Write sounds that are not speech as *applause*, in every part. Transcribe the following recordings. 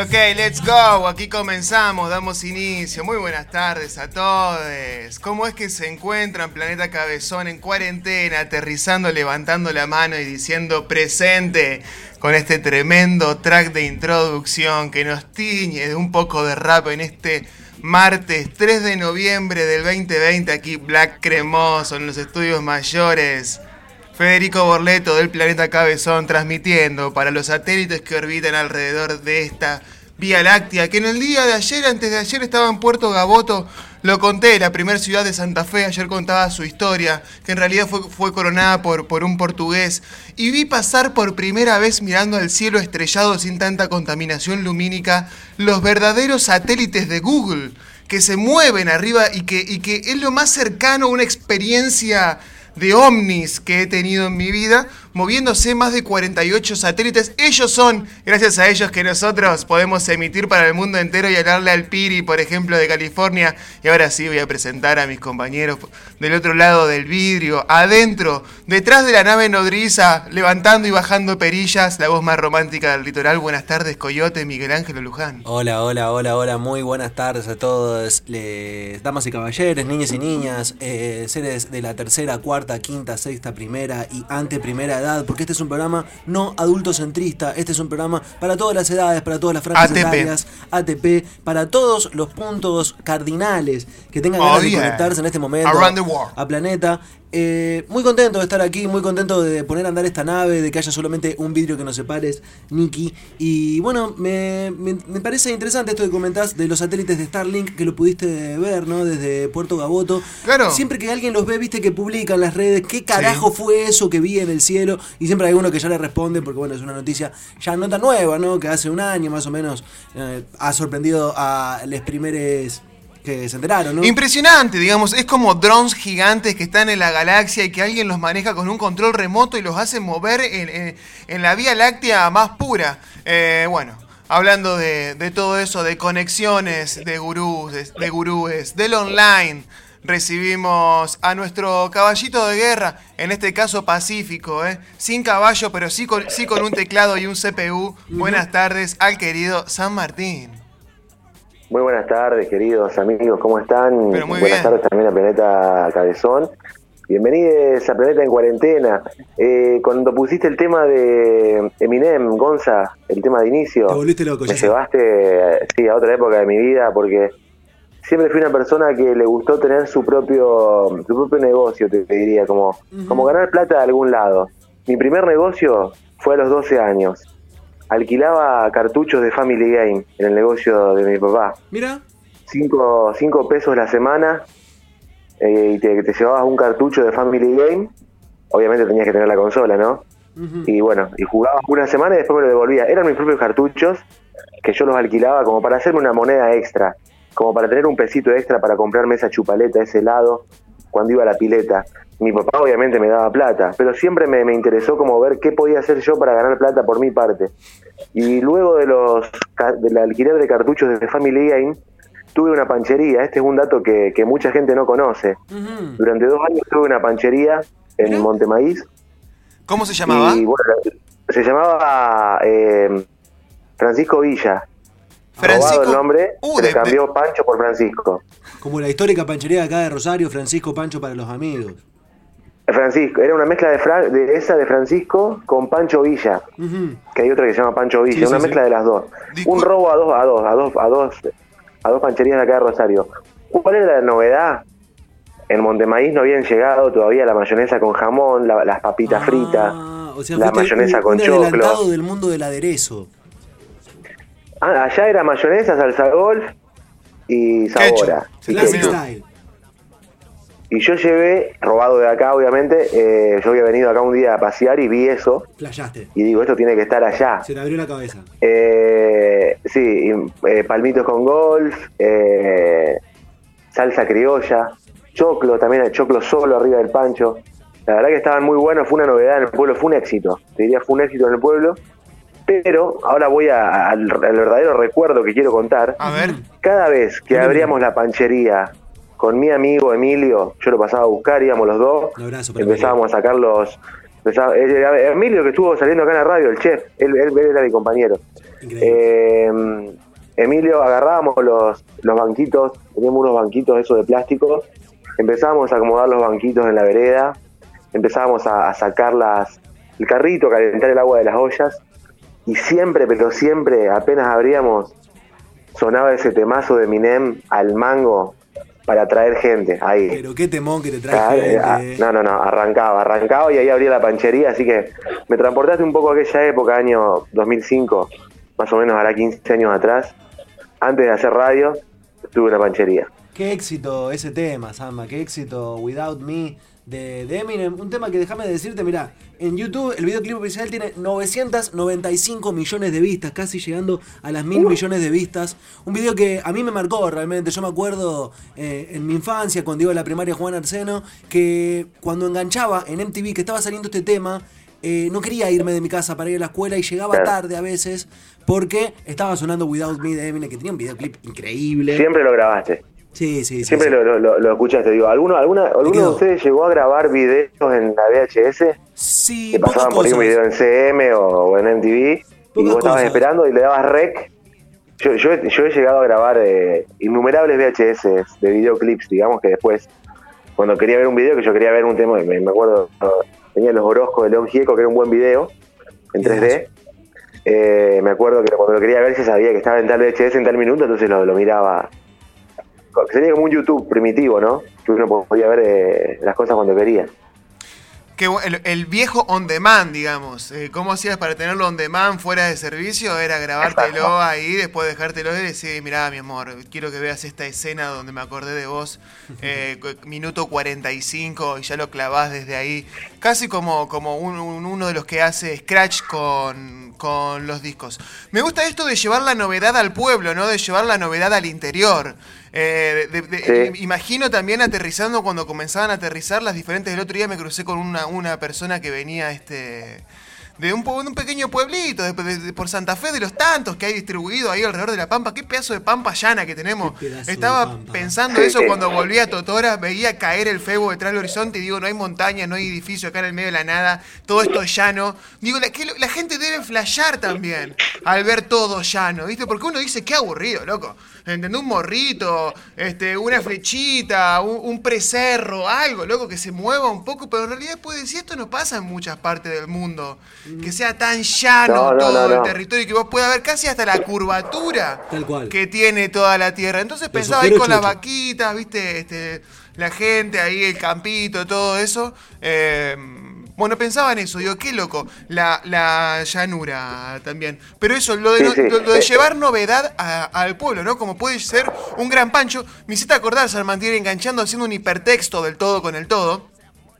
Ok, let's go. Aquí comenzamos, damos inicio. Muy buenas tardes a todos. ¿Cómo es que se encuentran Planeta Cabezón en cuarentena, aterrizando, levantando la mano y diciendo presente con este tremendo track de introducción que nos tiñe de un poco de rap en este martes 3 de noviembre del 2020 aquí Black Cremoso en los estudios mayores? Federico Borleto del planeta Cabezón transmitiendo para los satélites que orbitan alrededor de esta Vía Láctea, que en el día de ayer, antes de ayer, estaba en Puerto Gaboto. Lo conté, la primera ciudad de Santa Fe, ayer contaba su historia, que en realidad fue, coronada por, por un portugués. Y vi pasar por primera vez mirando al cielo estrellado sin tanta contaminación lumínica los verdaderos satélites de Google, que se mueven arriba y que, y que es lo más cercano a una experiencia de ovnis que he tenido en mi vida, moviéndose más de 48 satélites. Ellos son, gracias a ellos, que nosotros podemos emitir para el mundo entero y hablarle al Piri, por ejemplo, de California. Y ahora sí voy a presentar a mis compañeros del otro lado del vidrio, adentro, detrás de la nave nodriza, levantando y bajando perillas, la voz más romántica del litoral. Buenas tardes, Coyote, Miguel Ángel Luján. Hola, hola, hola, hola, muy buenas tardes a todos, les, damas y caballeros, niños y niñas, eh, seres de la tercera, cuarta, quinta, sexta, primera y anteprimera edad, porque este es un programa no adultocentrista, este es un programa para todas las edades, para todas las franjas ATP. etarias, ATP, para todos los puntos cardinales que tengan Oh, ganas de yeah. conectarse en este momento a Planeta. Eh, muy contento de estar aquí, muy contento de poner a andar esta nave, de que haya solamente un vidrio que nos separe, Nicky. Y bueno, me, me- me parece interesante esto que comentás de los satélites de Starlink, que lo pudiste ver, ¿no? Desde Puerto Gaboto. Claro. Siempre que alguien los ve, viste que publica en las redes, ¿qué carajo fue eso que vi en el cielo? Y siempre hay uno que ya le responde, porque bueno, es una noticia ya no tan nueva, ¿no? Que hace un año más o menos eh, ha sorprendido a los primeros que se enteraron, ¿no? Impresionante, digamos, es como drones gigantes que están en la galaxia y que alguien los maneja con un control remoto y los hace mover en, en- en la Vía Láctea más pura. Eh, bueno, hablando de, de todo eso, de conexiones, de gurús, de, de gurúes, del online, recibimos a nuestro caballito de guerra, en este caso pacífico, ¿eh? sin caballo, pero sí con, sí con un teclado y un CPU. Buenas tardes al querido San Martín. Muy buenas tardes, queridos amigos, ¿cómo están? Pero muy buenas bien. tardes también a Planeta Cabezón. Bienvenidos a Planeta en Cuarentena. Eh, cuando pusiste el tema de Eminem, Gonza, el tema de inicio, Te volviste loco, me ya llevaste sí, a otra época de mi vida porque siempre fui una persona que le gustó tener su propio su propio negocio, te, te diría, como, como ganar plata de algún lado. Mi primer negocio fue a los 12 años. Alquilaba cartuchos de Family Game en el negocio de mi papá. Mira, Cinco, cinco pesos la semana eh, y te, te llevabas un cartucho de Family Game. Obviamente tenías que tener la consola, ¿no? Y bueno, y jugabas una semana y después me lo devolvía. Eran mis propios cartuchos que yo los alquilaba como para hacerme una moneda extra, como para tener un pesito extra para comprarme esa chupaleta, ese helado, cuando iba a la pileta. Mi papá obviamente me daba plata, pero siempre me, me interesó como ver qué podía hacer yo para ganar plata por mi parte. Y luego de los del alquiler de cartuchos de Family Game, tuve una panchería. Este es un dato que, que mucha gente no conoce. Durante dos años tuve una panchería en Mirá. Montemaíz. ¿Cómo se llamaba? Y bueno, se llamaba eh, Francisco Villa. Robado el nombre, Uh, se le cambió Pancho por Francisco. como la histórica panchería de acá de Rosario, Francisco Pancho para los amigos. Francisco, era una mezcla de, Fra- de esa de Francisco con Pancho Villa, que hay otra que se llama Pancho Villa, Sí, una sí. mezcla de las dos. Discul- Un robo a dos, a dos, a dos, a dos, a dos pancherías de acá de Rosario. ¿Cuál era la novedad? En Montemaíz no habían llegado todavía la mayonesa con jamón, la- las papitas Ah, fritas, o sea, la mayonesa un, con un choclo. del mundo del aderezo. Ah, allá era mayonesa, salsa golf y sabora. Ketchup. Y. Y yo llevé, robado de acá obviamente, eh, yo había venido acá un día a pasear y vi eso Playaste. y digo, esto tiene que estar allá. Se te abrió la cabeza. Eh, sí, y, eh, palmitos con golf, eh, salsa criolla, choclo, también el choclo solo arriba del pancho. La verdad que estaban muy buenos, fue una novedad en el pueblo, fue un éxito. Te diría, fue un éxito en el pueblo. Pero ahora voy a- al, al verdadero recuerdo que quiero contar. A ver. Cada vez que abríamos la panchería con mi amigo Emilio, yo lo pasaba a buscar, íbamos los dos, Un abrazo para empezábamos a sacar los, Empezaba- Emilio, que estuvo saliendo acá en la radio, el chef, él, él- él era mi compañero. Eh, Emilio, agarrábamos los, los banquitos, teníamos unos banquitos esos de plástico, empezábamos a acomodar los banquitos en la vereda, empezábamos a, a sacar las, el carrito, a calentar el agua de las ollas, y siempre, pero siempre, apenas abríamos, sonaba ese temazo de Minem al mango para atraer gente ahí. Pero qué temón que te Ah, trae eh, ah, gente. no, no, no, arrancaba, arrancaba y ahí abría la panchería, así que me transportaste un poco a aquella época, año 2005, más o menos hará 15 años atrás. Antes de hacer radio, tuve una panchería. Qué éxito ese tema, Samba, qué éxito Without Me de, de Eminem. Un tema que déjame decirte, mira, en YouTube el videoclip oficial tiene 995 millones de vistas, casi llegando a las mil millones de vistas. Un video que a mí me marcó realmente. Yo me acuerdo eh, en mi infancia, cuando iba a la primaria Juan Arseno, que cuando enganchaba en MTV que estaba saliendo este tema, eh, no quería irme de mi casa para ir a la escuela y llegaba tarde a veces porque estaba sonando Without Me de Eminem, que tenía un videoclip increíble. Siempre lo grabaste, Sí, sí, sí. siempre sí. Lo, lo- lo- lo escuchaste. Digo, ¿alguno, alguna, ¿alguno de ustedes llegó a grabar videos en la VHS? Sí, Que pasaban por ahí un video en CM o, en MTV y Pocas vos estabas cosas. esperando y le dabas rec. Yo, yo, he- yo he llegado a grabar eh, innumerables VHS de videoclips, digamos que después, cuando quería ver un video, que yo quería ver un tema, me, me acuerdo, tenía Los Orozcos de León Gieco, que era un buen video en 3D. Eh, me acuerdo que cuando lo quería ver se sabía que estaba en tal VHS en tal minuto, entonces lo, lo miraba. Sería como un YouTube primitivo, ¿no? Que uno podía ver eh, las cosas cuando quería. Que el, el viejo on demand, digamos. Eh, ¿Cómo hacías para tenerlo on demand fuera de servicio? Era grabártelo Exacto. ahí, después dejártelo y decir, mirá, mi amor, quiero que veas esta escena donde me acordé de vos. eh, minuto 45 y ya lo clavás desde ahí. Casi como, como un- un- uno de los que hace Scratch con, con los discos. Me gusta esto de llevar la novedad al pueblo, ¿no? De llevar la novedad al interior. Eh, de- de- Sí. Imagino también aterrizando cuando comenzaban a aterrizar las diferentes. El otro día me crucé con una, una persona que venía este de un, de un pequeño pueblito, de- de- de- por Santa Fe, de los tantos que hay distribuido ahí alrededor de la Pampa. Qué pedazo de Pampa llana que tenemos. De Estaba pensando eso cuando volví a Totora, veía caer el febo detrás del horizonte y digo, no hay montaña, no hay edificio acá en el medio de la nada, todo esto es llano. Digo, la, que lo- la gente debe flashear también al ver todo llano, ¿viste? Porque uno dice, qué aburrido, loco. ¿Entendés? Un morrito, este, una flechita, un, un precerro, algo, loco, que se mueva un poco, pero en realidad puede decir, esto no pasa en muchas partes del mundo. Que sea tan llano No, no, todo no, el no. territorio y que vos puedas ver casi hasta la curvatura Tal cual. que tiene toda la tierra. Entonces pensaba ahí con las vaquitas, viste, este, la gente ahí, el campito, todo eso. Eh, bueno, pensaba en eso, digo, qué loco, la, la llanura también. Pero eso, lo de, Sí, lo- sí. lo- lo de Eh, llevar novedad a- al pueblo, ¿no? Como puede ser un gran pancho. Me hiciste acordar, San Martín, enganchando, haciendo un hipertexto del todo con el todo.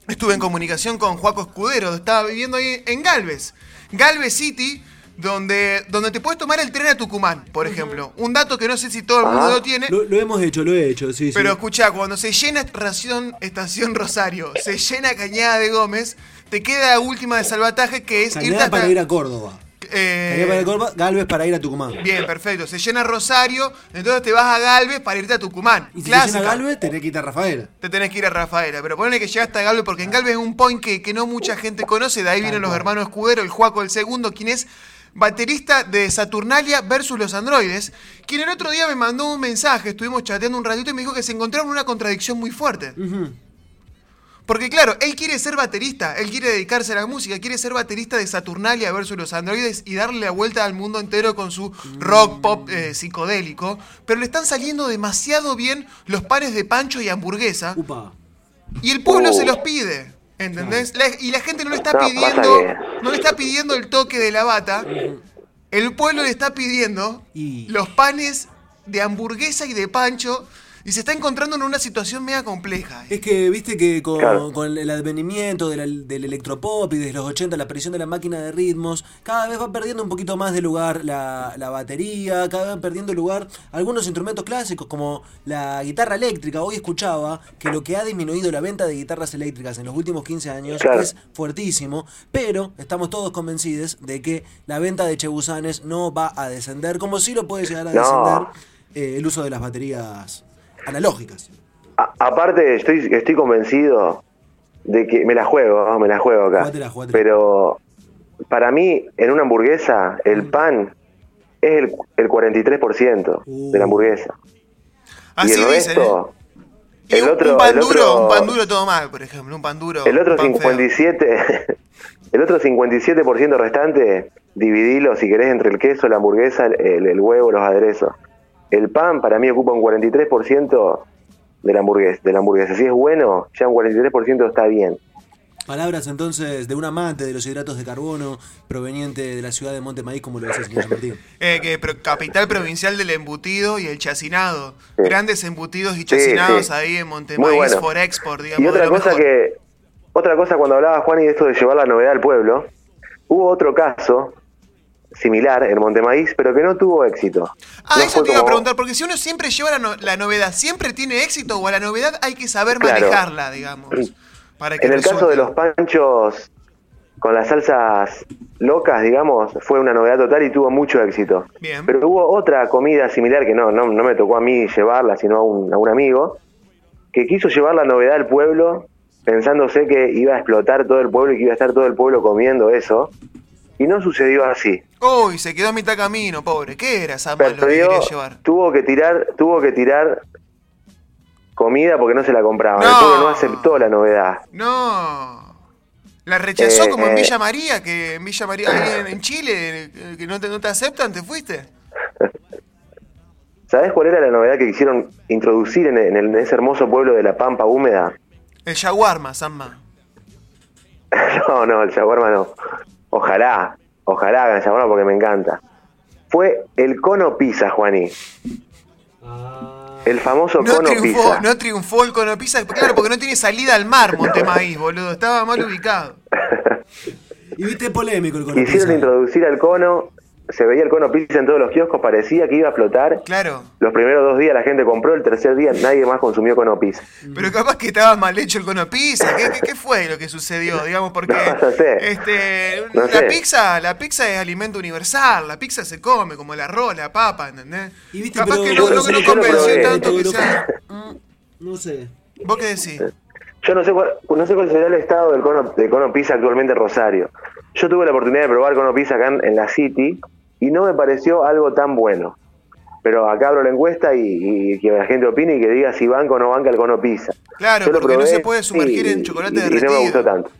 Estuve en comunicación con Juaco Escudero, estaba viviendo ahí en Galvez. Galvez City, donde, donde te puedes tomar el tren a Tucumán, por ejemplo. Un dato que no sé si todo el mundo Ajá. lo tiene. Lo, lo hemos hecho, lo he hecho, sí, Pero sí. escuchá, cuando se llena Ración Estación Rosario, se llena Cañada de Gómez, te queda la última de salvataje que es irte Cañada hasta- para ir a Córdoba. Eh, para Galvez para ir a Tucumán. Bien, perfecto. Se llena Rosario, entonces te vas a Galvez para irte a Tucumán. Y si Clásica. llena Galvez, tenés que ir a Rafaela. Te tenés que ir a Rafaela, pero ponele que llegaste a Galvez porque en Galvez es un point que, que no mucha gente conoce, de ahí vienen los hermanos Escudero, el Juaco el segundo, quien es baterista de Saturnalia versus los androides, quien el otro día me mandó un mensaje, estuvimos chateando un ratito y me dijo que se encontraron una contradicción muy fuerte. Porque claro, él quiere ser baterista, él quiere dedicarse a la música, quiere ser baterista de Saturnalia versus los androides y darle la vuelta al mundo entero con su rock pop eh, psicodélico, pero le están saliendo demasiado bien los panes de pancho y hamburguesa Upa. y el pueblo Oh. se los pide, ¿entendés? La- y la gente no le está pidiendo, no le está pidiendo el toque de la bata, el pueblo le está pidiendo los panes de hamburguesa y de pancho y se está encontrando en una situación media compleja. Es que, viste que con, Claro. con el advenimiento del, del electropop y desde los 80 la aparición de la máquina de ritmos, cada vez va perdiendo un poquito más de lugar la, la batería, cada vez va perdiendo lugar algunos instrumentos clásicos como la guitarra eléctrica. Hoy escuchaba que lo que ha disminuido la venta de guitarras eléctricas en los últimos 15 años Claro. es fuertísimo, pero estamos todos convencidos de que la venta de Chebusanes no va a descender, como sí lo puede llegar a No. descender eh, el uso de las baterías analógicas. A- aparte, estoy, estoy convencido de que me la juego, me la juego acá. Jugátela, jugátela. Pero para mí, en una hamburguesa, el Mm. pan es el, el 43% Uh. de la hamburguesa. Así y el dicen, resto, ¿eh? Y el un, otro, un pan el duro, otro- un pan duro todo mal, por ejemplo, un pan duro. el otro pan feo. 57, *laughs* el otro 57% restante, dividilo si querés entre el queso, la hamburguesa, el, el huevo, los aderezos. El pan para mí ocupa un 43% de la hamburguesa, de la hamburguesa. Si es bueno, ya un 43% está bien. Palabras entonces de un amante de los hidratos de carbono proveniente de la ciudad de Montemaíz, como lo Martín. Eh, que pro- capital provincial del embutido y el chacinado. Sí. Grandes embutidos y chacinados sí. ahí en Montemaíz bueno. for export, digamos. Y de otra cosa mejor. que otra cosa cuando hablaba Juan y de esto de llevar la novedad al pueblo, hubo otro caso similar en Montemaíz, pero que no tuvo éxito. Ah, No eso te iba a preguntar, porque si uno siempre lleva la, no- la novedad, ¿siempre tiene éxito o a la novedad hay que saber Claro. manejarla, digamos? Para que En el caso de los panchos con las salsas locas, digamos, fue una novedad total y tuvo mucho éxito. Bien. Pero hubo otra comida similar que no, no, no me tocó a mí llevarla, sino a un, a un amigo, que quiso llevar la novedad al pueblo pensándose que iba a explotar todo el pueblo y que iba a estar todo el pueblo comiendo eso. Y no sucedió así. Uy, se quedó a mitad camino, pobre. ¿Qué era esa lo que quería llevar? tuvo que tirar, tuvo que tirar comida porque no se la compraban. No. El no aceptó la novedad. No. La rechazó Eh, como en eh. Villa María, que en Villa María, en, en Chile, eh, que no te, no te aceptan, te fuiste. *laughs* ¿Sabés cuál era la novedad que quisieron introducir en, el- en ese hermoso pueblo de la Pampa húmeda? El shawarma, Samma. *laughs* no, no, el shawarma no. Ojalá, ojalá hagan shawarma porque me encanta. Fue el cono pizza, Juaní. El famoso No cono triunfó, pizza. no triunfó el cono pizza, claro, porque no tiene salida al mar Montemaíz, boludo. Estaba mal ubicado. *laughs* Y viste polémico el con Quisieron introducir al cono, se veía el cono pizza en todos los kioscos, parecía que iba a explotar. Claro. Los primeros dos días la gente compró, el tercer día nadie más consumió cono pizza. Pero capaz que estaba mal hecho el cono pizza. ¿Qué, qué, qué fue lo que sucedió? *laughs* Digamos, porque No sé. este, No la sé. pizza, la pizza es alimento universal. La pizza se come como el arroz, la papa, ¿entendés? Y viste, capaz pero que no, no no, sé, no convenció tanto que sea. *laughs* No sé. ¿Vos qué decís? Yo no sé cuál, no sé cuál será el estado del cono, del cono pizza actualmente en Rosario. Yo tuve la oportunidad de probar cono pizza acá en, en la City y no me pareció algo tan bueno. Pero acá abro la encuesta y, y que la gente opine y que diga si banca o no banca el cono pizza. Claro, Yo porque no se puede sumergir y- en chocolate y- y derretido. no me gustó tanto.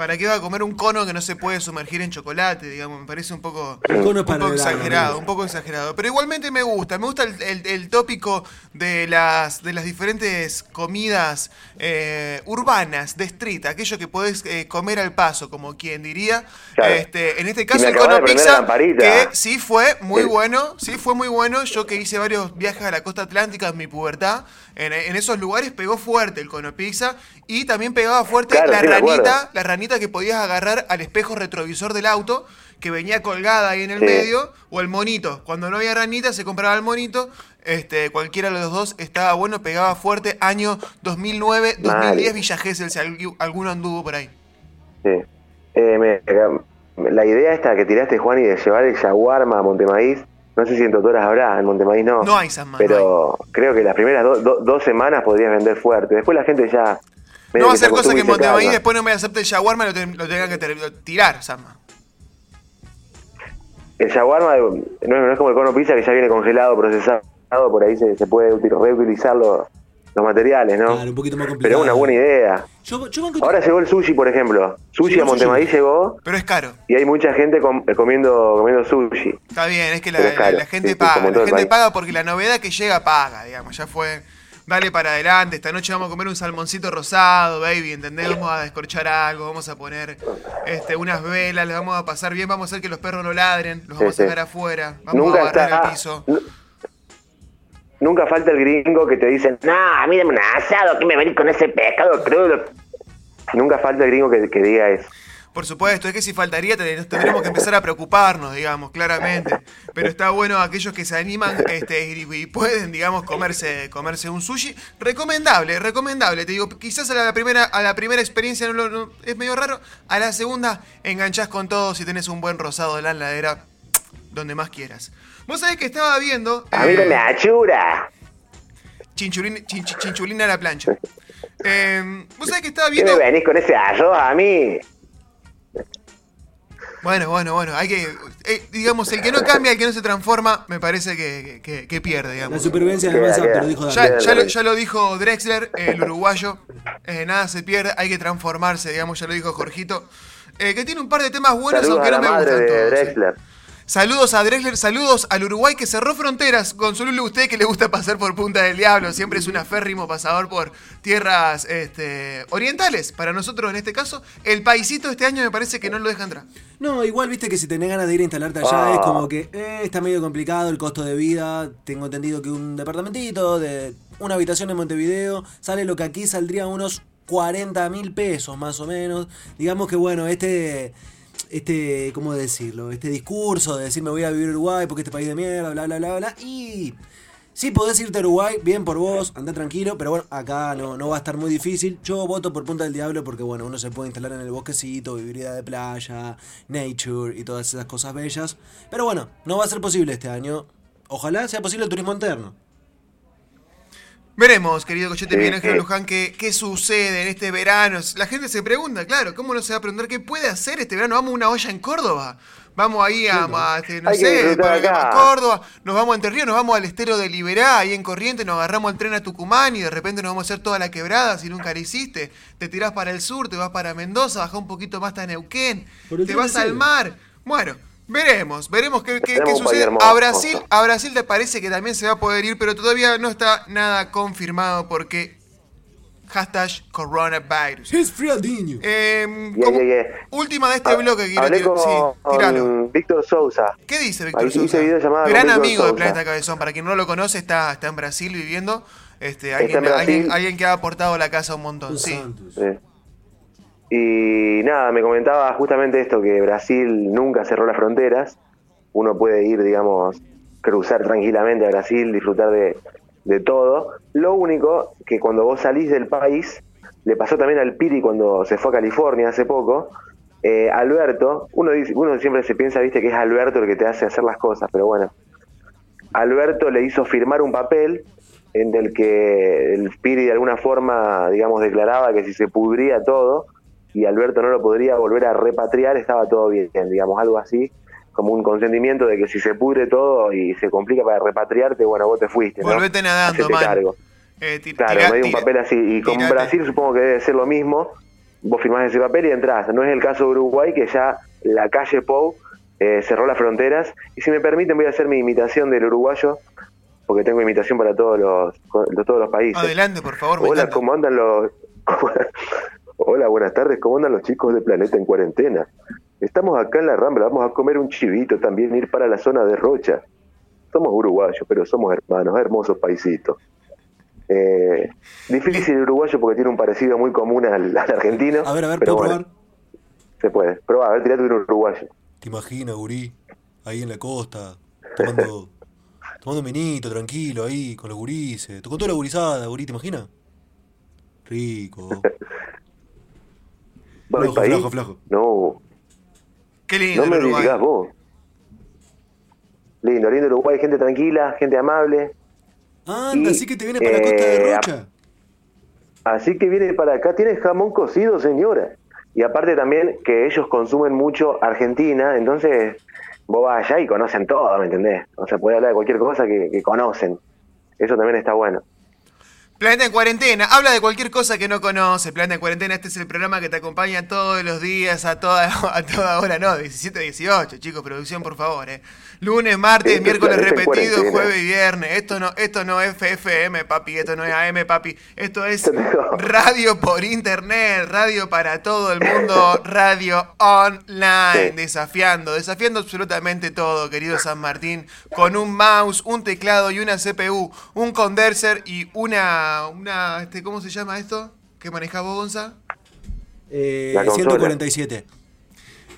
¿Para qué va a comer un cono que no se puede sumergir en chocolate? Digamos, me parece un poco, cono un para exagerado, un poco exagerado. Pero igualmente me gusta, me gusta el, el- el tópico de las, de las diferentes comidas eh, urbanas, de street, aquello que podés eh, comer al paso, como quien diría. Claro. Este, en este caso el cono pizza, que sí fue muy Sí. bueno, sí fue muy bueno. Yo que hice varios viajes a la costa atlántica en mi pubertad, en, en esos lugares pegó fuerte el cono pizza y también pegaba fuerte Claro, la sí, ranita, la ranita que podías agarrar al espejo retrovisor del auto, que venía colgada ahí en el Sí. medio, o el monito. Cuando no había ranita, se compraba el monito. Este, cualquiera de los dos estaba bueno, pegaba fuerte. Año 2009, 2010, Mal. Villa Gesell, si algu- alguno anduvo por ahí. Sí. Eh, me- la idea esta que tiraste, Juan, y de llevar el shawarma a Montemaíz, no sé si en Totoras habrá, en Montemaíz no. No hay San Juan, Pero creo que las primeras do- do- dos semanas podrías vender fuerte. Después la gente ya... No va a se ser cosa que en calma. después no me acepte el shawarma y lo, lo tenga que tirar, Sama. El shawarma no es, no es como el cono pizza que ya viene congelado, procesado, por ahí se, se puede util- reutilizar los, materiales, ¿no? Claro, un poquito más Pero complicado. es una buena idea. Yo, yo banco- Ahora llegó el sushi, por ejemplo. Sushi Llegó a Montemaíz sushi. llegó Pero es caro. y hay mucha gente com- eh, comiendo comiendo sushi. Está bien, es que la, Pero es caro, la- la gente sí, sí, paga. como en La el gente país. paga porque la novedad que llega paga, digamos. Ya fue. Dale para adelante. Esta noche vamos a comer un salmoncito rosado, baby. ¿Entendés? Vamos a descorchar algo. Vamos a poner este, unas velas. Les vamos a pasar bien. Vamos a hacer que los perros no ladren. Los vamos Sí, a sí. sacar afuera. Vamos Nunca a barrer está. el piso. nu- Nunca falta el gringo que te dice, no, a mí asado, que me venís con ese pescado crudo. Nunca falta el gringo que, diga eso. Por supuesto, es que si faltaría ten- tendremos que empezar a preocuparnos, digamos, claramente. Pero está bueno aquellos que se animan este, y, pueden, digamos, comerse, comerse un sushi. Recomendable, recomendable. Te digo, quizás a la primera, a la primera experiencia no no- es medio raro. A la segunda enganchás con todo si tenés un buen rosado de la heladera, donde más quieras. Vos sabés que estaba viendo... A mí eh, no me achura. Chinchulín- chinch- chinchulina a la plancha. Eh, Vos sabés que estaba ¿Qué me viendo. venís con ese arroz a mí? Bueno, bueno, bueno. Hay que. eh, digamos, el que no cambia, el que no se transforma, me parece que, que- que pierde, La digamos. supervivencia de queda. lo dijo Ya, ya lo, ya lo dijo Drexler, el uruguayo. Eh, nada se pierde, hay que transformarse, digamos, ya lo dijo Jorgito. Eh, que tiene un par de temas buenos, Saludos aunque a no la me madre gustan de todos. eh. Drexler. Saludos a Drexler, saludos al Uruguay que cerró fronteras. Consuelo, usted que le gusta pasar por Punta del Diablo, siempre es un aférrimo pasador por tierras este, orientales. Para nosotros, en este caso, el paisito este año me parece que no lo deja entrar. No, igual viste que si tenés ganas de ir a instalarte allá Ah. es como que eh, está medio complicado el costo de vida. Tengo entendido que un departamentito de una habitación en Montevideo sale lo que aquí saldría unos 40 mil pesos más o menos. Digamos que bueno, este, este, ¿cómo decirlo? Este discurso de decir me voy a vivir Uruguay porque este país de mierda, bla, bla, bla, bla. Y sí, podés irte a Uruguay, bien por vos, anda tranquilo, pero bueno, acá no, no va a estar muy difícil. Yo voto por Punta del Diablo porque bueno, uno se puede instalar en el bosquecito, vivir de playa, nature y todas esas cosas bellas. Pero bueno, no va a ser posible este año. Ojalá sea posible el turismo interno. Veremos, querido Cochete Sí, Miguel Ángel sí. Luján, qué, qué sucede en este verano. La gente se pregunta, claro, ¿cómo no se va a preguntar qué puede hacer este verano? Vamos a una olla en Córdoba. Vamos ahí a, a, este, no Hay que sé, para- acá. a Córdoba, nos vamos a Entre Ríos, nos vamos al estero de Liberá, ahí en Corriente, nos agarramos el tren a Tucumán y de repente nos vamos a hacer toda la quebrada si nunca la hiciste. Te tirás para el sur, te vas para Mendoza, bajás un poquito más hasta Neuquén, te vas al mar. Bueno, veremos, veremos qué, sucede. A Brasil, a Brasil te parece que también se va a poder ir, pero todavía no está nada confirmado porque hashtag coronavirus. Es Frialdinho. Yeah, como yeah, yeah. última de este Ha- bloque, quiero Hablé tirar- con, sí, con Víctor Sousa. ¿Qué dice Víctor Ahí Sousa? Gran amigo de. Planeta Cabezón. Para quien no lo conoce, está, está en Brasil viviendo. Este, alguien, en Brasil. alguien, alguien que ha aportado a la casa un montón. Los Sí. Santos. Sí. Y nada, me comentaba justamente esto, que Brasil nunca cerró las fronteras. Uno puede ir, digamos, cruzar tranquilamente a Brasil, disfrutar de, de todo. Lo único que cuando vos salís del país, le pasó también al Piri cuando se fue a California hace poco, eh, Alberto, uno, dice, uno siempre se piensa, viste, que es Alberto el que te hace hacer las cosas, pero bueno, Alberto le hizo firmar un papel en el que el Piri de alguna forma, digamos, declaraba que si se pudría todo y Alberto no lo podría volver a repatriar, estaba todo bien, digamos, algo así, como un consentimiento de que si se pudre todo y se complica para repatriarte, bueno, vos te fuiste, ¿no? Volvete nadando, Hacete man. cargo. Eh, Claro, me dio un papel así. Y con tirate. Brasil supongo que debe ser lo mismo. Vos firmás ese papel y entras. No es el caso de Uruguay, que ya la calle Pou eh, cerró las fronteras. Y si me permiten, voy a hacer mi imitación del uruguayo, porque tengo imitación para todos los, todos los países. Adelante, por favor. Hola. ¿cómo andan los...? *laughs* Hola, buenas tardes. ¿Cómo andan los chicos de Planeta en Cuarentena? Estamos acá en la Rambla, vamos a comer un chivito, también ir para la zona de Rocha. Somos uruguayos, pero somos hermanos, hermosos paisitos. Eh, difícil el uruguayo porque tiene un parecido muy común al, al argentino. A ver, a ver, ¿puedo bueno, probar? Se puede. Probá, a ver, tirate un uruguayo. ¿Te imaginas, gurí? Ahí en la costa, tomando, *laughs* tomando un vinito, tranquilo, ahí, con los gurises. Con toda la gurizada, gurí, ¿te imaginas? Rico. *laughs* ¿Va Flojo, país? flojo, flojo. No, Qué lindo no me Uruguay. digas vos. Lindo, lindo Uruguay, gente tranquila, gente amable. Anda, Y, así que te viene para la costa de eh, Rocha. Así que viene para acá, tiene jamón cocido, señora. Y aparte también que ellos consumen mucho Argentina, entonces vos vas allá y conocen todo, ¿me entendés? O sea, puede hablar de cualquier cosa que, que conocen. Eso también está bueno. Planeta en Cuarentena, habla de cualquier cosa que no conoce. Planeta en Cuarentena, este es el programa que te acompaña todos los días, a toda, *laughs* a toda hora, no, 17 a 18, chicos, producción, por favor, eh. Lunes, martes, Esto miércoles repetido, jueves y viernes. Esto no, esto no es FFM, papi, esto no es AM, papi. Esto es radio por internet, radio para todo el mundo, radio online, Sí. desafiando, desafiando absolutamente todo, querido San Martín, con un mouse, un teclado y una CPU, un condenser y una, una, este, ¿cómo se llama esto? ¿Qué maneja vos, Gonza? Eh, la consola. 147.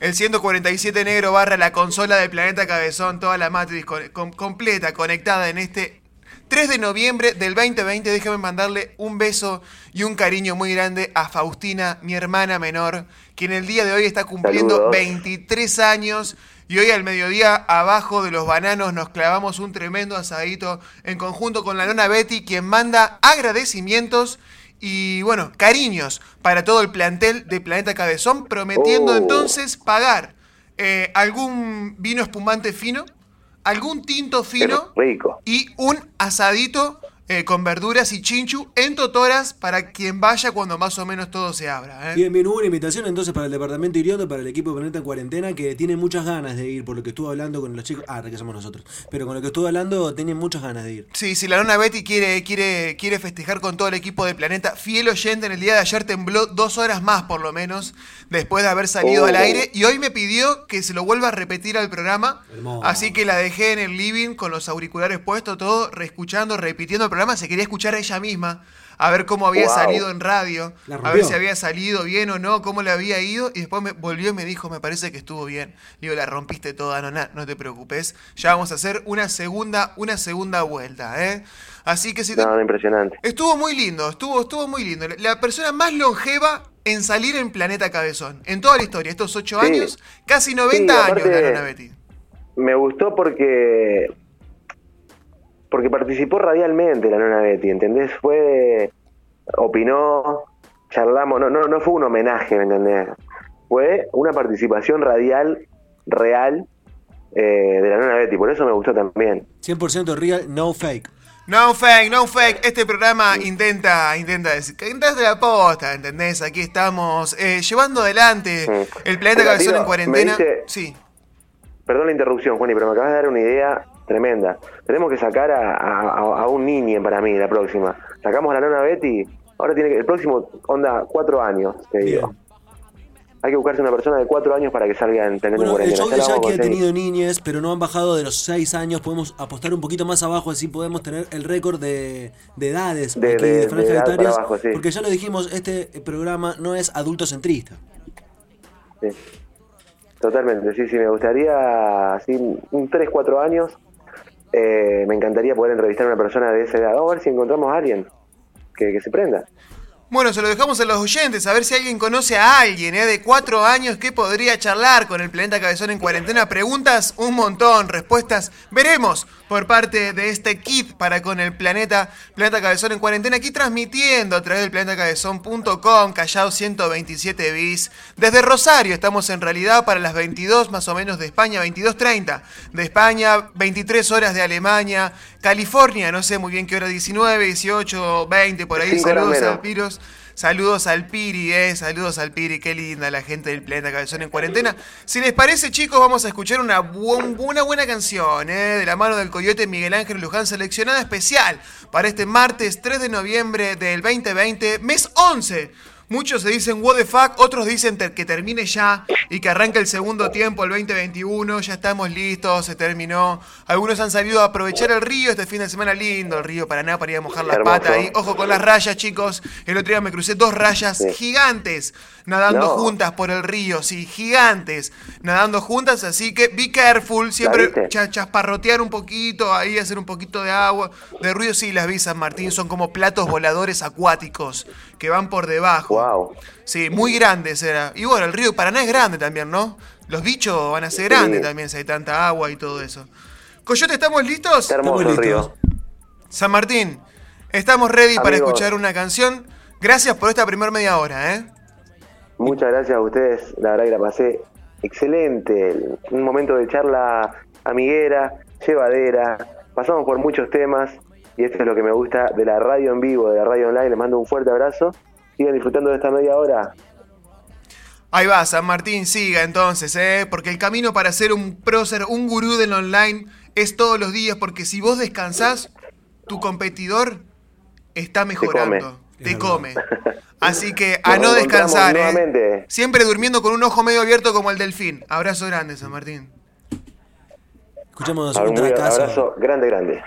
El 147 negro barra la consola del planeta Cabezón, toda la matriz con- completa, conectada en este 3 de noviembre del 2020. Déjame mandarle un beso y un cariño muy grande a Faustina, mi hermana menor, que en el día de hoy está cumpliendo Saludos. 23 años. Y hoy al mediodía, abajo de los bananos, nos clavamos un tremendo asadito en conjunto con la nona Betty, quien manda agradecimientos y bueno, cariños para todo el plantel de Planeta Cabezón, prometiendo Oh. entonces pagar eh, algún vino espumante fino, algún tinto fino rico. y un asadito eh, con verduras y chinchu en Totoras para quien vaya cuando más o menos todo se abra. ¿eh? Bien, bien, hubo una invitación entonces para el departamento Iriondo, para el equipo de Planeta en Cuarentena, que tiene muchas ganas de ir, por lo que estuve hablando con los chicos. Ah, que somos nosotros. Pero con lo que estuve hablando, tienen muchas ganas de ir. Sí, si la nona Betty quiere, quiere, quiere festejar con todo el equipo de Planeta, fiel oyente en el día de ayer tembló dos horas más por lo menos, después de haber salido Oh. al aire, y hoy me pidió que se lo vuelva a repetir al programa, Hermoso. así que la dejé en el living con los auriculares puestos, todo, reescuchando, repitiendo el programa, se quería escuchar a ella misma, a ver cómo había Wow. salido en radio, a ver si había salido bien o no, cómo le había ido, y después me volvió y me dijo, me parece que estuvo bien. Digo, la rompiste toda, nona, no te preocupes, ya vamos a hacer una segunda, una segunda vuelta, ¿eh? Así que si te No, no, impresionante. Estuvo muy lindo, estuvo, estuvo muy lindo. La- persona más longeva en salir en Planeta Cabezón. En toda la historia, estos ocho Sí. años, casi 90 Sí, años nona Betty. Me gustó porque porque participó radialmente la nona Betty, ¿entendés? Fue opinó, charlamos, no, no, no fue un homenaje, ¿me entendés? Fue una participación radial, real, eh, de la nona Betty, por eso me gustó también. 100% real, no fake. No fake, no fake. Este programa intenta, intenta decir, que intenta de la posta, ¿entendés? Aquí estamos eh, llevando adelante el Planeta Pero, Cabezón tío, en cuarentena. me dice- Sí. Perdón la interrupción, Juani, pero me acabas de dar una idea tremenda. Tenemos que sacar a, a- a un niño para mí la próxima. Sacamos a la nona Betty, ahora tiene que, el próximo, onda, cuatro años, te digo. Hay que buscarse una persona de cuatro años para que salga en Planeta Bueno, el show Ya de Jackie ha tenido niñes, pero no han bajado de los 6 años. Podemos apostar un poquito más abajo, así podemos tener el récord de, de edades De- aquí de- franjas etarias, abajo, sí. Porque ya lo dijimos, este programa no es adultocentrista. Sí. Totalmente, sí, sí, me gustaría, así, un 3, 4 años, eh, me encantaría poder entrevistar a una persona de esa edad. A ver si encontramos a alguien que, que se prenda. Bueno, se lo dejamos a los oyentes, a ver si alguien conoce a alguien ¿eh? de cuatro años que podría charlar con el Planeta Cabezón en cuarentena. Preguntas, un montón, respuestas, veremos por parte de este kit para con el Planeta, Planeta Cabezón en cuarentena, aquí transmitiendo a través del planetacabezón.com, Callao 127 bis. Desde Rosario estamos en realidad para las 22 más o menos de España, 22.30 de España, 23 horas de Alemania, California, no sé muy bien qué hora, 19, 18, 20, por ahí, saludos menos. Saludos al Piri, eh. Saludos al Piri. Qué linda la gente del Planeta Cabezón en cuarentena. Si les parece, chicos, vamos a escuchar una buena canción, eh. De la mano del Coyote Miguel Ángel Luján, seleccionada especial para este martes 3 de noviembre del 2020, mes 11. Muchos se dicen what the fuck, otros dicen que termine ya y que arranque el segundo tiempo, el 2021, ya estamos listos, se terminó. Algunos han salido a aprovechar el río este fin de semana lindo, el río Paraná para ir a mojar la Hermoso. pata ahí. Ojo con las rayas, chicos. El otro día me crucé dos rayas Sí. gigantes nadando No. juntas por el río, sí, gigantes nadando juntas, así que be careful, siempre cha- chasparrotear un poquito, ahí hacer un poquito de agua, de ruido, sí, las vi San Martín, son como platos voladores acuáticos que van por debajo. Wow. Sí, muy grandes era. Y bueno, el río Paraná es grande también, ¿no? Los bichos van a ser Sí. grandes también si hay tanta agua y todo eso. Coyote, ¿estamos listos? Está hermoso Estamos el río. listos. San Martín, estamos ready para escuchar una canción. Gracias por esta primera media hora, ¿eh? Muchas gracias a ustedes, la verdad que la pasé excelente. Un momento de charla amiguera, llevadera. Pasamos por muchos temas y esto es lo que me gusta de la radio en vivo, de la radio online. Les mando un fuerte abrazo. Sigan disfrutando de esta media hora. Ahí va, San Martín, siga entonces, ¿eh? Porque el camino para ser un prócer, un gurú del online, es todos los días, porque si vos descansás, tu competidor está mejorando. Te come. *laughs* Así que a Nos no descansar, ¿eh? Siempre durmiendo con un ojo medio abierto como el delfín. Abrazo grande, San Martín. Escuchamos Un abrazo grande, grande.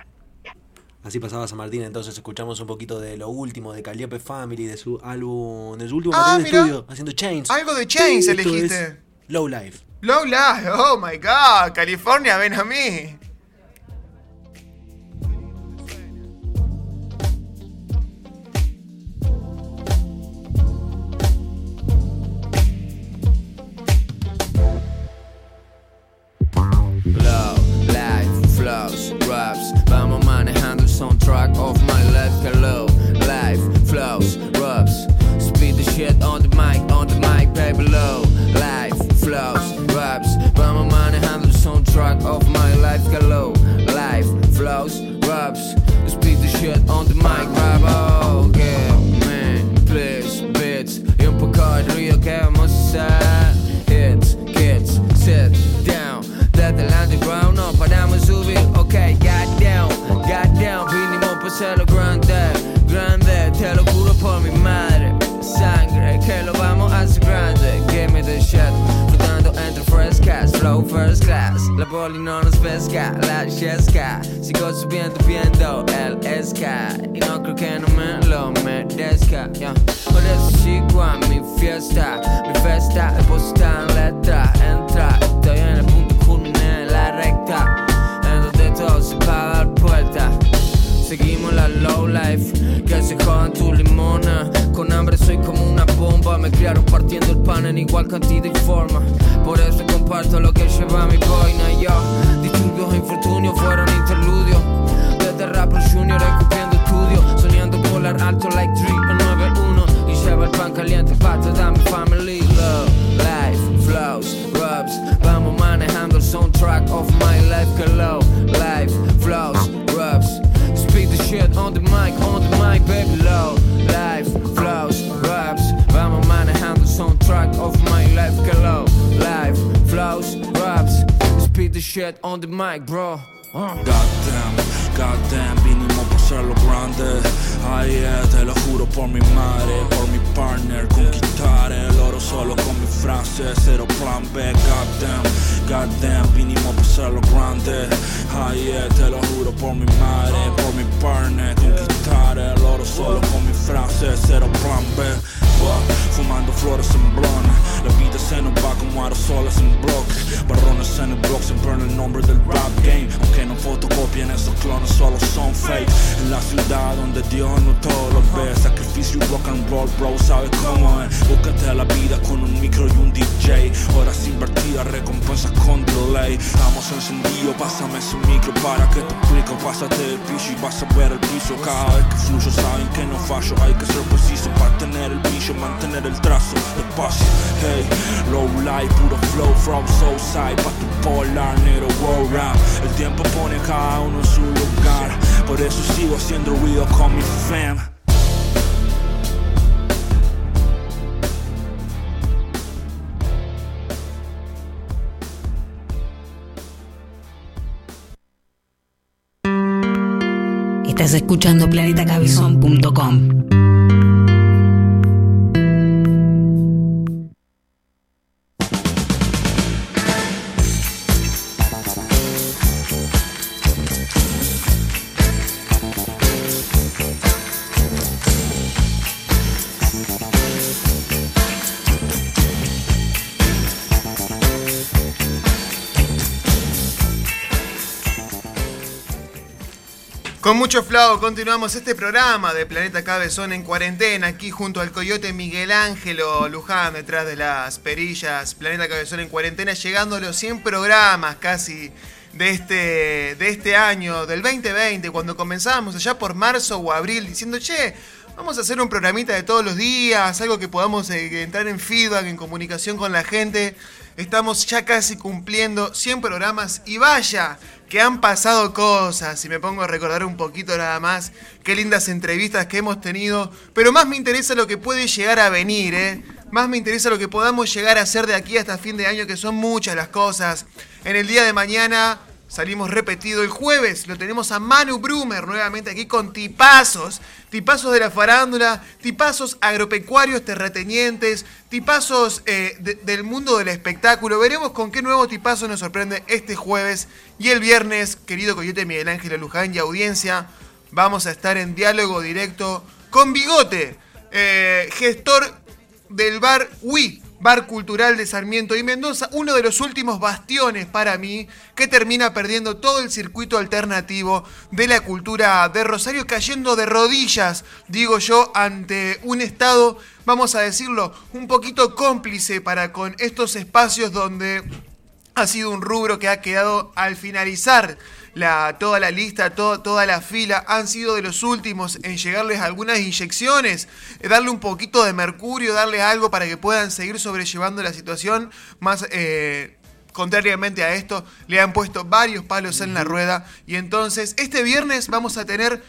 Así pasaba San Martín, entonces escuchamos un poquito de lo último de Calliope Family, de su álbum, de su último Ah, material de estudio, haciendo Chains. Algo de Chains Sí, elegiste. Low Life. Low Life, oh my god, California, ven a mí. Merezca. yeah. Por eso sigo a mi fiesta. Mi fiesta, el posta en letra. Entra, estoy en el punto culmine en la recta. En donde todo se va a dar. Seguimos la low life, que se jodan tu limona. Con hambre soy como una bomba. Me criaron partiendo el pan en igual cantidad y forma. Por eso comparto lo que lleva mi boina. Yo, disturbios e infortunios fueron interludios. Desde rapper junior. Volar alto like 3 o 9-1. Y lleva el pan caliente para toda mi family. Love, life, flows, rubs. Vamos manejando el soundtrack of my life. Que low, life, flows, rubs. Speak the shit on the mic, on the mic, baby. Low, life, flows, the shit on the mic, bro. Uh. Goddamn, goddamn, vinimos por ser lo grande. Ay, eh, te lo juro por mi madre, por mi partner. Conquistar el oro solo con mi frase, cero plan B. Goddamn, goddamn, vinimos por ser lo grande. Ay, eh, te lo juro por mi madre, por mi partner. Conquistar el oro solo con mi frase, cero plan B. Fumando flores en como aerosoles en bloque Barrones en el blog siempre en el nombre del rap game. Aunque no fotocopien esos clones solo son fake. En la ciudad donde Dios no todo lo ve. Sacrificio y rock and roll bro sabes cómo es Búscate la vida con un micro y un DJ Horas invertidas recompensas con delay. Estamos encendidos pásame ese micro para que te explico. Pásate el piso y vas a ver el piso. Cada vez que fluyo saben que no fallo. Hay que ser preciso para tener el brillo Mantener el trazo despacio. Hey, low light, puro flow from Southside Pa' tu polar, negro world rap. El tiempo pone cada uno en su lugar. Por eso sigo haciendo ruido con mi fam. Estás escuchando planetacabezón.com. Con mucho flow continuamos este programa de Planeta Cabezón en cuarentena, aquí junto al coyote Miguel Ángelo Luján detrás de las perillas. Planeta Cabezón en cuarentena, llegando a los 100 programas casi de este, de este año, del 2020, cuando comenzábamos allá por marzo o abril, diciendo, che, vamos a hacer un programita de todos los días, algo que podamos eh, entrar en feedback, en comunicación con la gente. Estamos ya casi cumpliendo 100 programas y vaya que han pasado cosas. Y me pongo a recordar un poquito nada más qué lindas entrevistas que hemos tenido. Pero más me interesa lo que puede llegar a venir, ¿eh? Más me interesa lo que podamos llegar a hacer de aquí hasta fin de año, que son muchas las cosas. En el día de mañana salimos repetido. El jueves lo tenemos a Manu Brumer nuevamente aquí con tipazos. Tipazos de la farándula, tipazos agropecuarios terratenientes, tipazos eh, de- del mundo del espectáculo. Veremos con qué nuevo tipazo nos sorprende este jueves. Y el viernes, querido Coyote Miguel Ángel Luján y audiencia, vamos a estar en diálogo directo con Bigote, eh, gestor del bar Wii, Bar Cultural de Sarmiento y Mendoza, uno de los últimos bastiones para mí que termina perdiendo todo el circuito alternativo de la cultura de Rosario, cayendo de rodillas, digo yo, ante un estado, vamos a decirlo, un poquito cómplice para con estos espacios donde ha sido un rubro que ha quedado al finalizar la, toda la lista, todo- toda la fila, han sido de los últimos en llegarles algunas inyecciones, eh, darle un poquito de mercurio, darle algo para que puedan seguir sobrellevando la situación más... eh, contrariamente a esto, le han puesto varios palos en la rueda. Y entonces, este viernes vamos a tener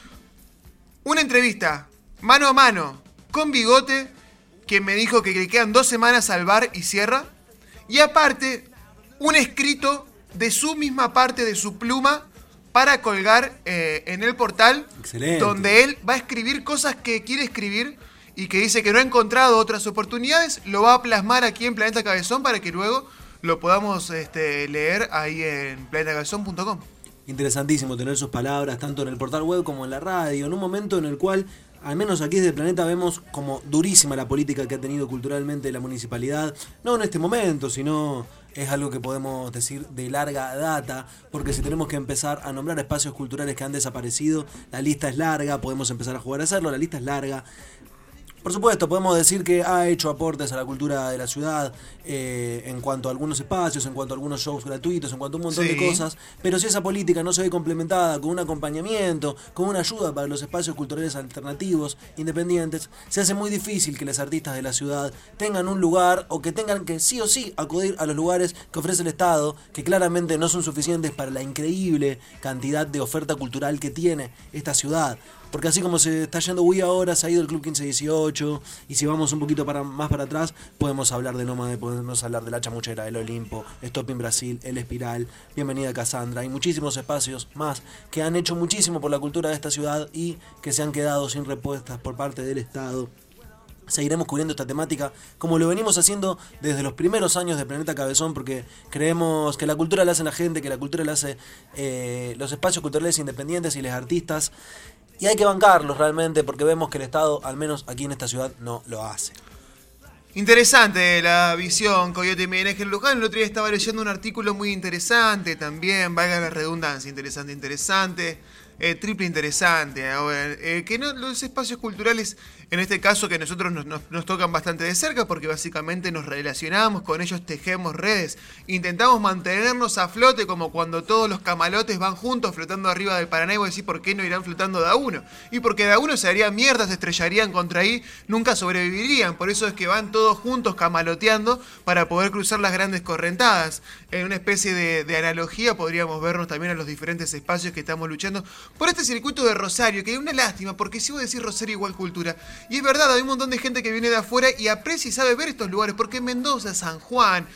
una entrevista mano a mano con Bigote, quien me dijo que le quedan dos semanas al bar y cierra. Y aparte, un escrito de su misma parte, de su pluma, para colgar eh, en el portal, Excelente. donde él va a escribir cosas que quiere escribir y que dice que no ha encontrado otras oportunidades, lo va a plasmar aquí en Planeta Cabezón para que luego lo podamos este, leer ahí en planetacabezón.com. Interesantísimo tener sus palabras tanto en el portal web como en la radio, en un momento en el cual, al menos aquí desde el planeta, vemos como durísima la política que ha tenido culturalmente la municipalidad, no en este momento, sino es algo que podemos decir de larga data, porque si tenemos que empezar a nombrar espacios culturales que han desaparecido, la lista es larga, podemos empezar a jugar a hacerlo, la lista es larga. Por supuesto, podemos decir que ha hecho aportes a la cultura de la ciudad eh, en cuanto a algunos espacios, en cuanto a algunos shows gratuitos, en cuanto a un montón de cosas, pero si esa política no se ve complementada con un acompañamiento, con una ayuda para los espacios culturales alternativos, independientes, se hace muy difícil que los artistas de la ciudad tengan un lugar o que tengan que sí o sí acudir a los lugares que ofrece el Estado, que claramente no son suficientes para la increíble cantidad de oferta cultural que tiene esta ciudad. Porque así como se está yendo Wii ahora, se ha ido el Club 1518, y si vamos un poquito para, más para atrás, podemos hablar de Nómade, podemos hablar de La Chamuchera, El Olimpo, Stop in Brasil, El Espiral, Bienvenida Cassandra, y muchísimos espacios más que han hecho muchísimo por la cultura de esta ciudad y que se han quedado sin respuestas por parte del Estado. Seguiremos cubriendo esta temática como lo venimos haciendo desde los primeros años de Planeta Cabezón porque creemos que la cultura la hace la gente, que la cultura la hace eh, los espacios culturales independientes y los artistas. Y hay que bancarlos realmente porque vemos que el Estado, al menos aquí en esta ciudad, no lo hace. Interesante la visión, Coyote Miguel Ángel Luján. El otro día estaba leyendo un artículo muy interesante también, valga la redundancia, interesante, interesante, eh, triple interesante. Eh, que no, los espacios culturales, en este caso que nosotros nos, tocan bastante de cerca, porque básicamente nos relacionamos con ellos, tejemos redes, intentamos mantenernos a flote como cuando todos los camalotes van juntos flotando arriba del Paraná y vos decís por qué no irán flotando de a uno. Y porque de a uno se haría mierda, se estrellarían contra ahí, nunca sobrevivirían. Por eso es que van todos juntos camaloteando para poder cruzar las grandes correntadas. En una especie de, de analogía podríamos vernos también a los diferentes espacios que estamos luchando por este circuito de Rosario, que es una lástima, porque si vos decís Rosario igual cultura, y es verdad, hay un montón de gente que viene de afuera y aprecia y sabe ver estos lugares, porque en Mendoza, San Juan,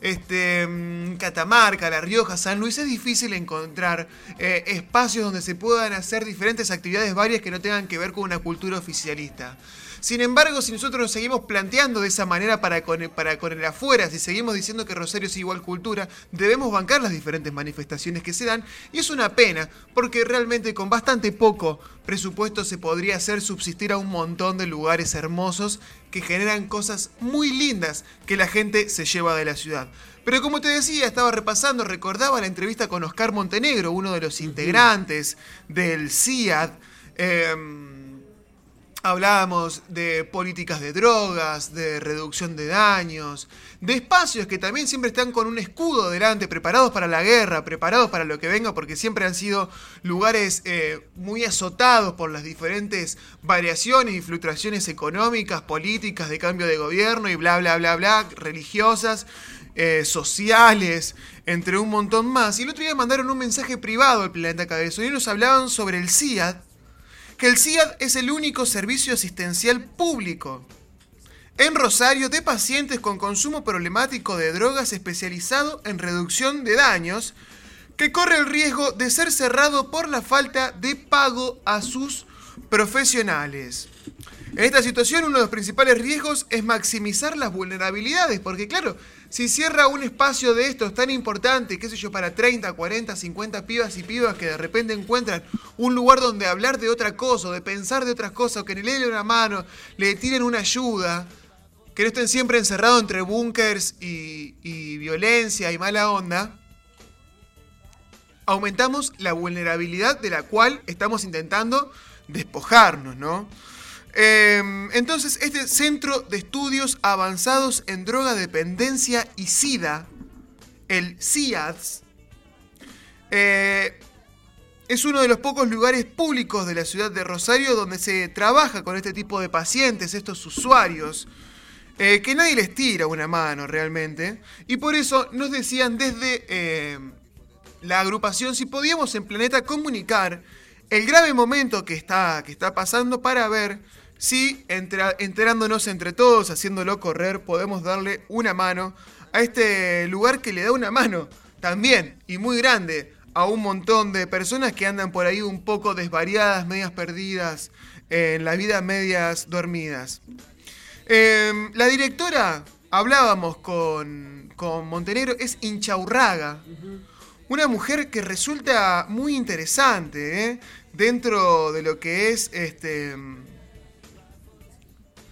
este, mm, Catamarca, La Rioja, San Luis, es difícil encontrar eh, espacios donde se puedan hacer diferentes actividades varias que no tengan que ver con una cultura oficialista. Sin embargo, si nosotros nos seguimos planteando de esa manera para con, el, para con el afuera, si seguimos diciendo que Rosario es igual cultura, debemos bancar las diferentes manifestaciones que se dan. Y es una pena, porque realmente con bastante poco presupuesto se podría hacer subsistir a un montón de lugares hermosos que generan cosas muy lindas que la gente se lleva de la ciudad. Pero como te decía, estaba repasando, recordaba la entrevista con Oscar Montenegro, uno de los integrantes del CIAD. em, Hablábamos de políticas de drogas, de reducción de daños, de espacios que también siempre están con un escudo delante, preparados para la guerra, preparados para lo que venga, porque siempre han sido lugares eh, muy azotados por las diferentes variaciones y fluctuaciones económicas, políticas, de cambio de gobierno y bla, bla, bla, bla, religiosas, eh, sociales, entre un montón más. Y el otro día mandaron un mensaje privado al Planeta Cabezón y nos hablaban sobre el CIAD, que el CIAD es el único servicio asistencial público en Rosario de pacientes con consumo problemático de drogas especializado en reducción de daños que corre el riesgo de ser cerrado por la falta de pago a sus profesionales. En esta situación uno de los principales riesgos es maximizar las vulnerabilidades, porque claro, si cierra un espacio de estos tan importante, qué sé yo, para 30, 40, 50 pibas y pibas que de repente encuentran un lugar donde hablar de otra cosa, o de pensar de otras cosas, o que le den una mano, le tiren una ayuda, que no estén siempre encerrados entre búnkers y, y violencia y mala onda, aumentamos la vulnerabilidad de la cual estamos intentando despojarnos, ¿no? Eh, entonces, este Centro de Estudios Avanzados en Droga Dependencia y SIDA, el CIADS, eh, es uno de los pocos lugares públicos de la ciudad de Rosario donde se trabaja con este tipo de pacientes, estos usuarios. eh, que nadie les tira una mano realmente. Y por eso nos decían desde eh, la agrupación si podíamos en Planeta comunicar el grave momento que está, que está pasando para ver si enterándonos entre todos, haciéndolo correr, podemos darle una mano a este lugar que le da una mano también y muy grande a un montón de personas que andan por ahí un poco desvariadas, medias perdidas, en la vida medias dormidas. Eh, la directora, hablábamos con, con Montenegro, es Inchaurraga. Una mujer que resulta muy interesante ¿eh? dentro de lo que es este,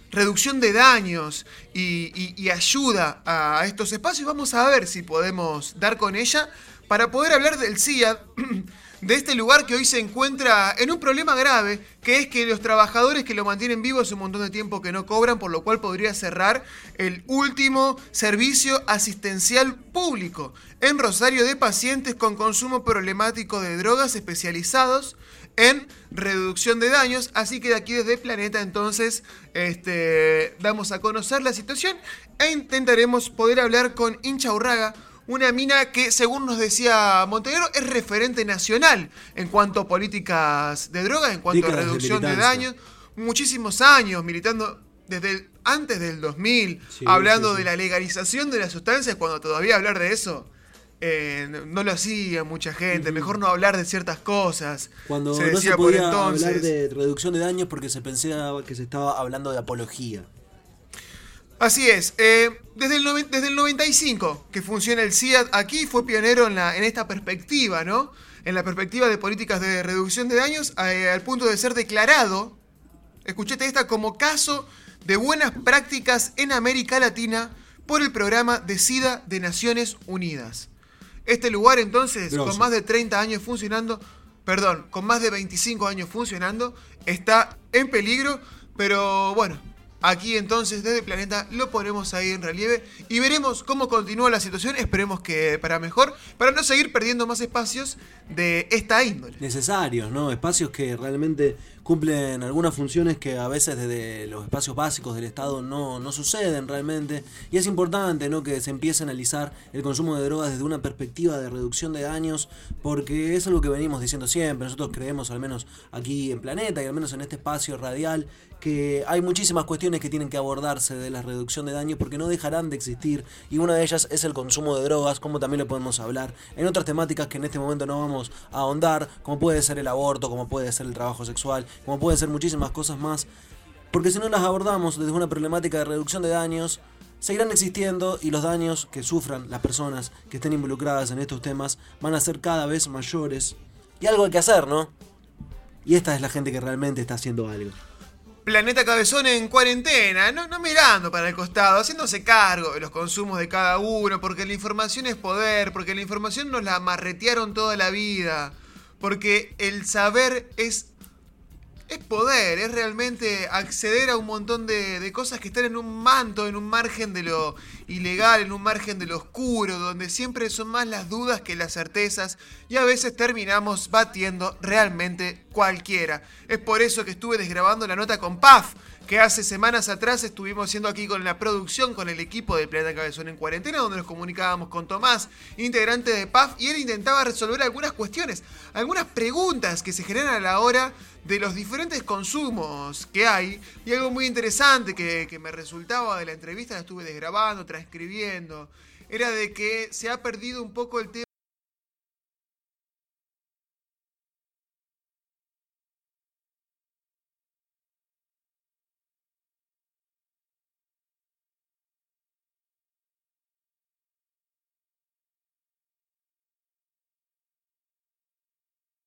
reducción de daños y, ayuda a estos espacios. Vamos a ver si podemos dar con ella para poder hablar del CIAD, *clears throat* de este lugar que hoy se encuentra en un problema grave, que es que los trabajadores que lo mantienen vivo hace un montón de tiempo que no cobran, por lo cual podría cerrar el último servicio asistencial público en Rosario de pacientes con consumo problemático de drogas especializados en reducción de daños. Así que de aquí desde Planeta entonces este, damos a conocer la situación e intentaremos poder hablar con Incha Urraga, una mina que según nos decía Montenegro es referente nacional en cuanto a políticas de drogas, en cuanto a de reducción de, daños. Muchísimos años militando desde el- antes del 2000, Sí, hablando sí, sí. de la legalización de las sustancias, cuando todavía hablar de eso eh, no- no lo hacía mucha gente, mejor no hablar de ciertas cosas. Cuando se no decía se por podía entonces. hablar de reducción de daños porque se pensaba que se estaba hablando de apología. Así es, eh, desde, el desde el 95 que funciona el CIAD aquí, fue pionero en, la, en esta perspectiva, ¿no? En la perspectiva de políticas de reducción de daños, eh, al punto de ser declarado, escuchate esta, como caso de buenas prácticas en América Latina por el programa de SIDA de Naciones Unidas. Este lugar entonces, Grosso. con más de 30 años funcionando, perdón, con más de 25 años funcionando, está en peligro, pero bueno, aquí entonces desde Planeta lo ponemos ahí en relieve y veremos cómo continúa la situación, esperemos que para mejor, para no seguir perdiendo más espacios de esta índole. necesarios, ¿no? Espacios que realmente cumplen algunas funciones que a veces desde los espacios básicos del Estado no, no suceden realmente. Y es importante, ¿no? Que se empiece a analizar el consumo de drogas desde una perspectiva de reducción de daños, porque es algo que venimos diciendo siempre. Nosotros creemos, al menos aquí en Planeta y al menos en este espacio radial, que hay muchísimas cuestiones que tienen que abordarse de la reducción de daños porque no dejarán de existir y una de ellas es el consumo de drogas, como también lo podemos hablar en otras temáticas que en este momento no vamos a ahondar, como puede ser el aborto, como puede ser el trabajo sexual, como pueden ser muchísimas cosas más, porque si no las abordamos desde una problemática de reducción de daños, seguirán existiendo y los daños que sufran las personas que estén involucradas en estos temas van a ser cada vez mayores. Y algo hay que hacer, ¿no? Y esta es la gente que realmente está haciendo algo. Planeta Cabezón en cuarentena, no, no mirando para el costado, haciéndose cargo de los consumos de cada uno, porque la información es poder, porque la información nos la marretearon toda la vida, porque el saber es, es poder, es realmente acceder a un montón de, cosas que están en un manto, en un margen de lo ilegal, en un margen de lo oscuro, donde siempre son más las dudas que las certezas y a veces terminamos batiendo realmente cualquiera. Es por eso que estuve desgrabando la nota con PAF, que hace semanas atrás estuvimos haciendo aquí con la producción, con el equipo de Planeta Cabezón en Cuarentena, donde nos comunicábamos con Tomás, integrante de PAF, y él intentaba resolver algunas cuestiones, algunas preguntas que se generan a la hora de los diferentes consumos que hay. Y algo muy interesante que, que me resultaba de la entrevista, la estuve desgrabando, transcribiendo, era de que se ha perdido un poco el tema